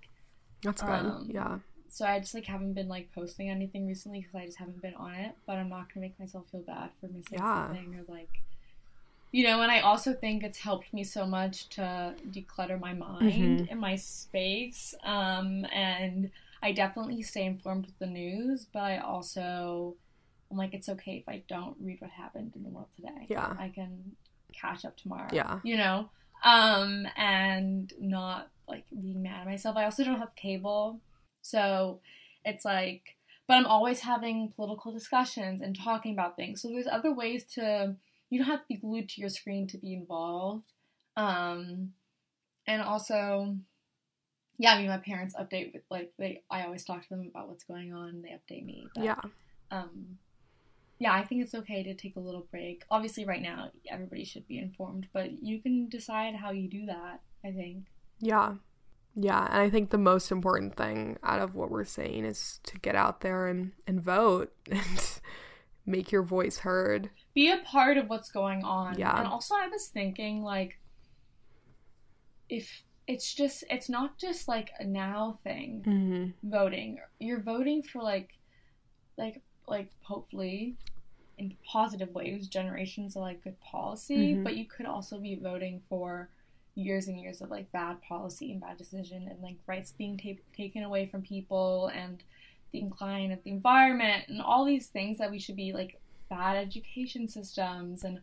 that's good Um, yeah so I just like haven't been like posting anything recently because I just haven't been on it. But I'm not gonna make myself feel bad for missing Yeah. something or like, you know. And I also think it's helped me so much to declutter my mind Mhm. and my space. Um, and I definitely stay informed with the news, but I also I'm like it's okay if I don't read what happened in the world today. Yeah. I can catch up tomorrow. Yeah. you know. Um, and not like being mad at myself. I also don't have cable. So it's like, but I'm always having political discussions and talking about things. So there's other ways to, you don't have to be glued to your screen to be involved. Um, and also, yeah, I mean, my parents update with like, they, I always talk to them about what's going on. They update me. But, yeah Um, yeah, I think it's okay to take a little break. Obviously, right now, everybody should be informed, but you can decide how you do that, I think. Yeah. Yeah. And I think the most important thing out of what we're saying is to get out there and, and vote and make your voice heard. be a part of what's going on. Yeah. And also I was thinking like if it's just it's not just like a now thing Mm-hmm. voting. You're voting for like like like hopefully in positive ways generations of like good policy, Mhm. but you could also be voting for years and years of like bad policy and bad decision and like rights being ta- taken away from people and the incline of the environment and all these things that we should be like bad education systems and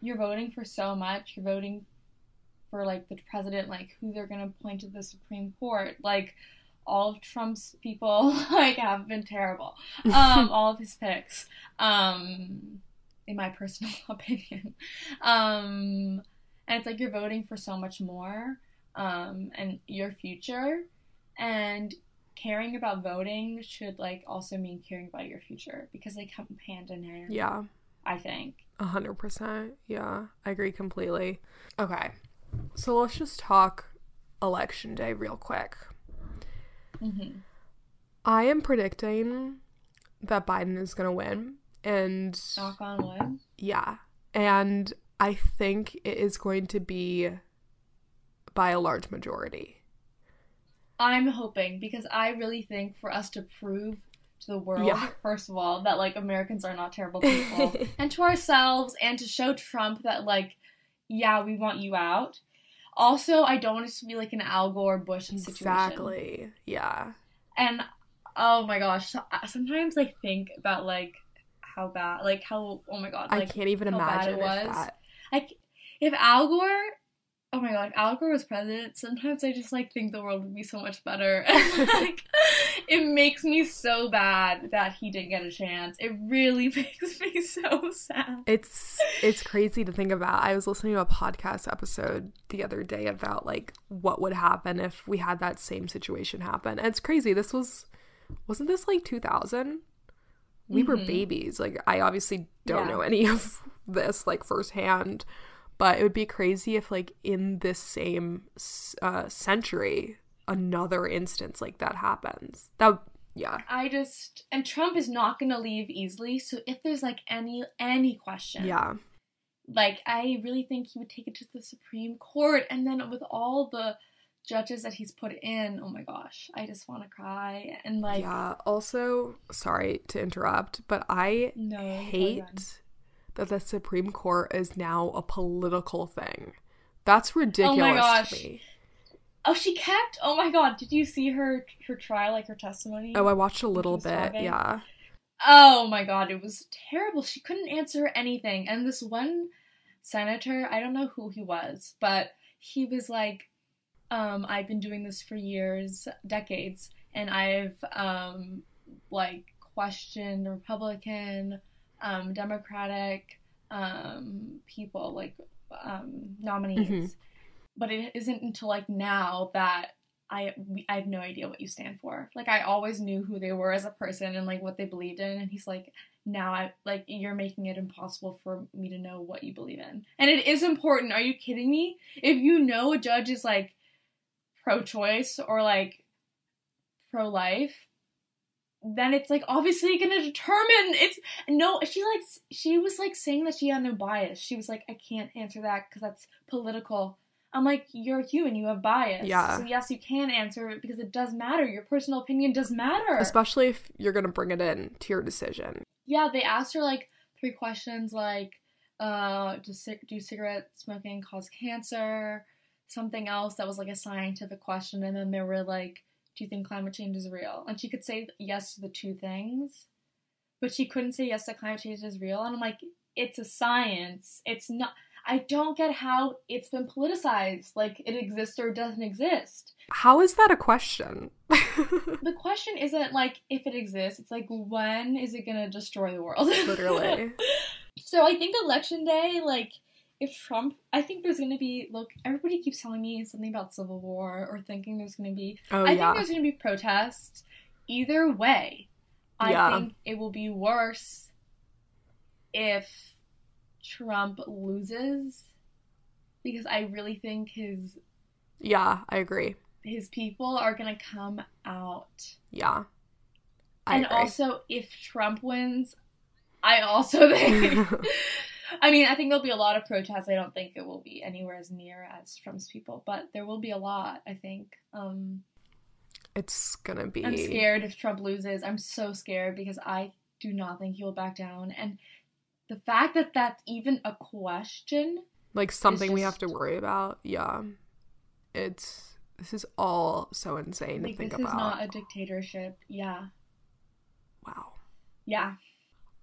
you're voting for so much you're voting for like the president like who they're going to appoint to the supreme court like all of trump's people like have been terrible. Um all of his picks um in my personal opinion. Um and it's like you're voting for so much more um and your future. And caring about voting should like also mean caring about your future because they come hand in hand Yeah. i think A hundred percent. Yeah. I agree completely. Okay. So let's just talk election day real quick. hmm I am predicting that Biden is gonna win. And knock on wood yeah. And I think it is going to be by a large majority. I'm hoping because i really think for us to prove to the world Yeah. first of all that like americans are not terrible people and to ourselves and to show Trump that like, yeah, we want you out. Also, I don't want it to be like an Al Gore Bush situation. exactly. Yeah. And oh my gosh, so, uh, sometimes I think about like how bad, like how oh my god, I can't even how bad imagine it was. that. like if Al Gore. Oh my god, if Al Gore was president, sometimes I just like think the world would be so much better. like it makes me so bad that he didn't get a chance. It really makes me so sad. It's it's crazy to think about. I was listening to a podcast episode the other day about like what would happen if we had that same situation happen. And it's crazy. This was wasn't this like 2000? We were Mhm. babies. Like I obviously don't Yeah. know any of this like firsthand, but it would be crazy if like in this same uh, century another instance like that happens. That Yeah. I just and Trump is not going to leave easily. So if there's like any any question, Yeah. like I really think he would take it to the Supreme Court, and then with all the judges that he's put in, oh my gosh, I just want to cry and like yeah. Also, sorry to interrupt, but I no hate that the Supreme Court is now a political thing. That's ridiculous gosh. to me. Oh, she kept. Oh my god, did you see her her trial, like her testimony? Oh, I watched a little bit. talking. Yeah. Oh my god, it was terrible. She couldn't answer anything. And this one senator, I don't know who he was, but he was like, um, I've been doing this for years, decades, and I've um like questioned Republican, um, Democratic um people, like um nominees. Mhm. But it isn't until like now that I I have no idea what you stand for. Like I always knew who they were as a person and like what they believed in and he's like now I like you're making it impossible for me to know what you believe in. And it is important. Are you kidding me? If you know a judge is like pro-choice or like pro-life, then it's like obviously to determine it's no she like she was like saying that she had no bias. She was like I can't answer that cuz that's political. I'm like, you're human, you have bias. Yeah. So yes, you can answer it because it does matter. Your personal opinion does matter. Especially if you're to bring it in to your decision. yeah, they asked her like three questions like, uh, does cig- do cigarette smoking cause cancer? Something else that was like a scientific question, and then there were like, do you think climate change is real? And she could say yes to the two things, but she couldn't say yes to climate change is real. And I'm like, it's a science. It's not. I don't get how it's been politicized. Like it exists or doesn't exist. How is that a question? The question isn't like if it exists. It's like when is it gonna destroy the world? Literally. So I think election day, like if Trump, I think there's gonna be. Look, everybody keeps telling me something about civil war or thinking there's gonna be. Oh, I yeah. think there's gonna be protests. Either way, I Yeah. think it will be worse if Trump loses, because I really think his yeah, I agree. his people are gonna come out. Yeah. I and agree. also, if Trump wins, I also think. I mean, I think there'll be a lot of protests. I don't think it will be anywhere as near as Trump's people, but there will be a lot. I think. Um, it's going to be I'm scared if Trump loses. I'm so scared because I do not think he will back down, and the fact that that's even a question. like something we have to worry about. Yeah. It's this is all so insane Like to think this about. is not a dictatorship. Yeah, wow. yeah.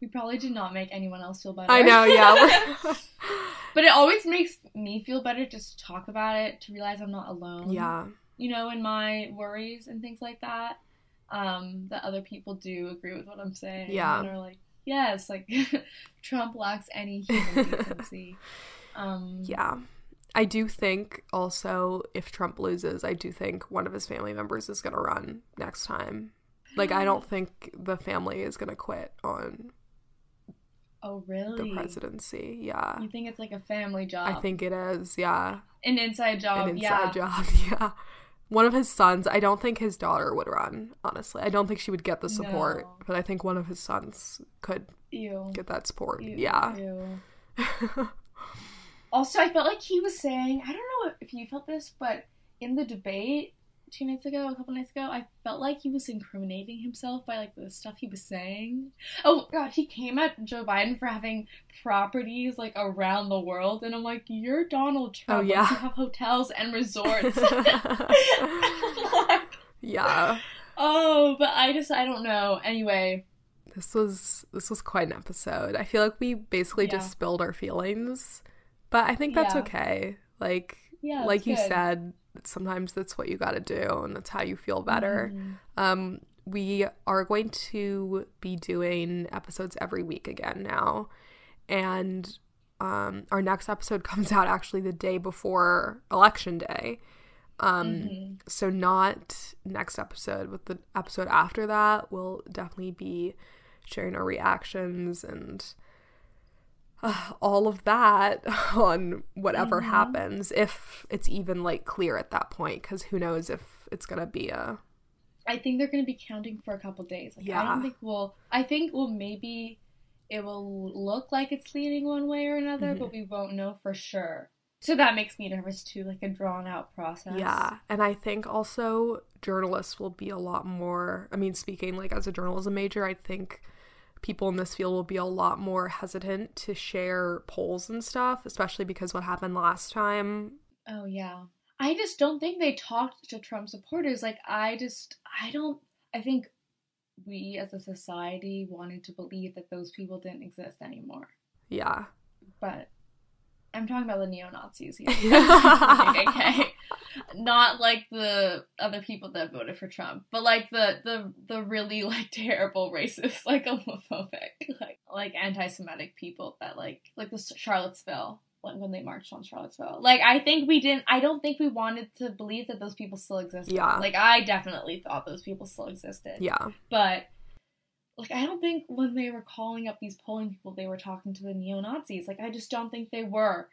We probably did not make anyone else feel better. I know, yeah. But it always makes me feel better just to talk about it, to realize I'm not alone. yeah. You know, in my worries and things like that. Um, that other people do agree with what I'm saying. Yeah. And are like, yes, like Trump lacks any human decency. um, Yeah. I do think also if Trump loses, I do think one of his family members is going to run next time. Like I don't think the family is going to quit on Oh, really? the presidency. Yeah. You think it's like a family job? I think it is. Yeah. an inside job. An inside yeah. job. Yeah. One of his sons, I don't think his daughter would run, honestly. I don't think she would get the support, No. but I think one of his sons could Ew. get that support. Ew, yeah. ew. Also, I felt like he was saying, I don't know if you felt this, but in the debate two nights ago, a couple nights ago, I felt like he was incriminating himself by like the stuff he was saying. Oh god, he came at Joe Biden for having properties like around the world, and I'm like, you're Donald Trump. Oh, yeah. You have hotels and resorts. Like, yeah. oh, but I just I don't know. Anyway, This was this was quite an episode. I feel like we basically Yeah. just spilled our feelings, but I think that's Yeah. okay. Like yeah, like you good. said, sometimes that's what you got to do and that's how you feel better. Mhm. Um we are going to be doing episodes every week again now. And um our next episode comes out actually the day before election day. Um Mhm. so not next episode but the episode after that we'll definitely be sharing our reactions and uh, all of that on whatever Mhm. happens if it's even like clear at that point because who knows if it's gonna be a I think they're to be counting for a couple days. Like, I don't think we'll. I think well maybe it will look like it's leaning one way or another, Mhm. but we won't know for sure. So that makes me nervous too, like a drawn out process. Yeah, and I think also journalists will be a lot more. I mean, speaking like as a journalism major, I think people in this field will be a lot more hesitant to share polls and stuff, especially because what happened last time. Oh yeah. I just don't think they talked to Trump supporters. Like I just I don't I think we as a society wanted to believe that those people didn't exist anymore. Yeah. But I'm talking about the neo Nazis here. Okay, Not like the other people that voted for Trump, but like the the the really like terrible racist, like homophobic, like like anti-Semitic people that like like the Charlottesville when when they marched on Charlottesville. Like I think we didn't. I don't think we wanted to believe that those people still existed. Yeah. Like I definitely thought those people still existed. Yeah. But like I don't think when they were calling up these polling people they were talking to the neo Nazis. Like I just don't think they were.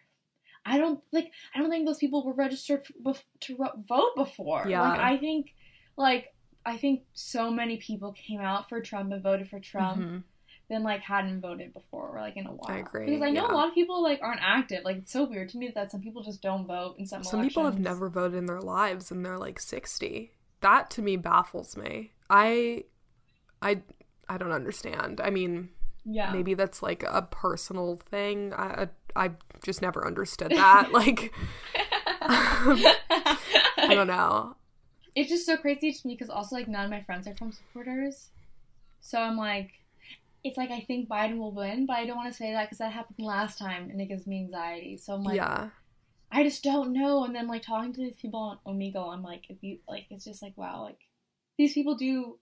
I don't like I don't think those people were registered bef- to ro- vote before. Yeah. Like I think like I think so many people came out for Trump and voted for Trump Mhm. than like hadn't voted before or like in a while. I agree, Because I know yeah. a lot of people like aren't active. Like it's so weird to me that some people just don't vote in some Some people have never voted in their lives and they're like 60. That to me baffles me. I I I don't understand. I mean, Yeah. maybe that's like a personal thing. I I just never understood that. like I don't know. it's just so crazy to me because also like none of my friends are Trump supporters, so I'm like, it's like I think Biden will win, but I don't want to say that because that happened last time and it gives me anxiety. So I'm like, yeah. I just don't know. And then like talking to these people on Omegle, I'm like, if you like, it's just like wow, like these people do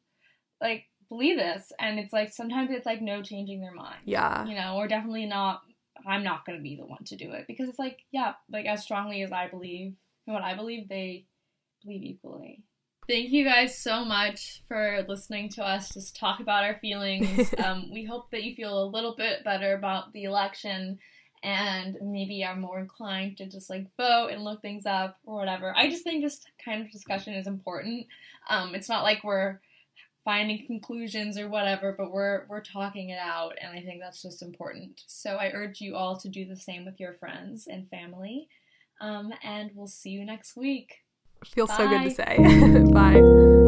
like believe this, and it's like sometimes it's like no changing their mind. Yeah. you know, or definitely not. I'm not gonna be the one to do it because it's like yeah, like as strongly as I believe in what I believe, they believe equally. Thank you guys so much for listening to us just talk about our feelings. um, we hope that you feel a little bit better about the election and maybe are more inclined to just like vote and look things up or whatever. I just think this kind of discussion is important. Um, it's not like we're finding conclusions or whatever, but we're we're talking it out and I think that's just important. So I urge you all to do the same with your friends and family. Um, and we'll see you next week. Feels so good to say. Bye.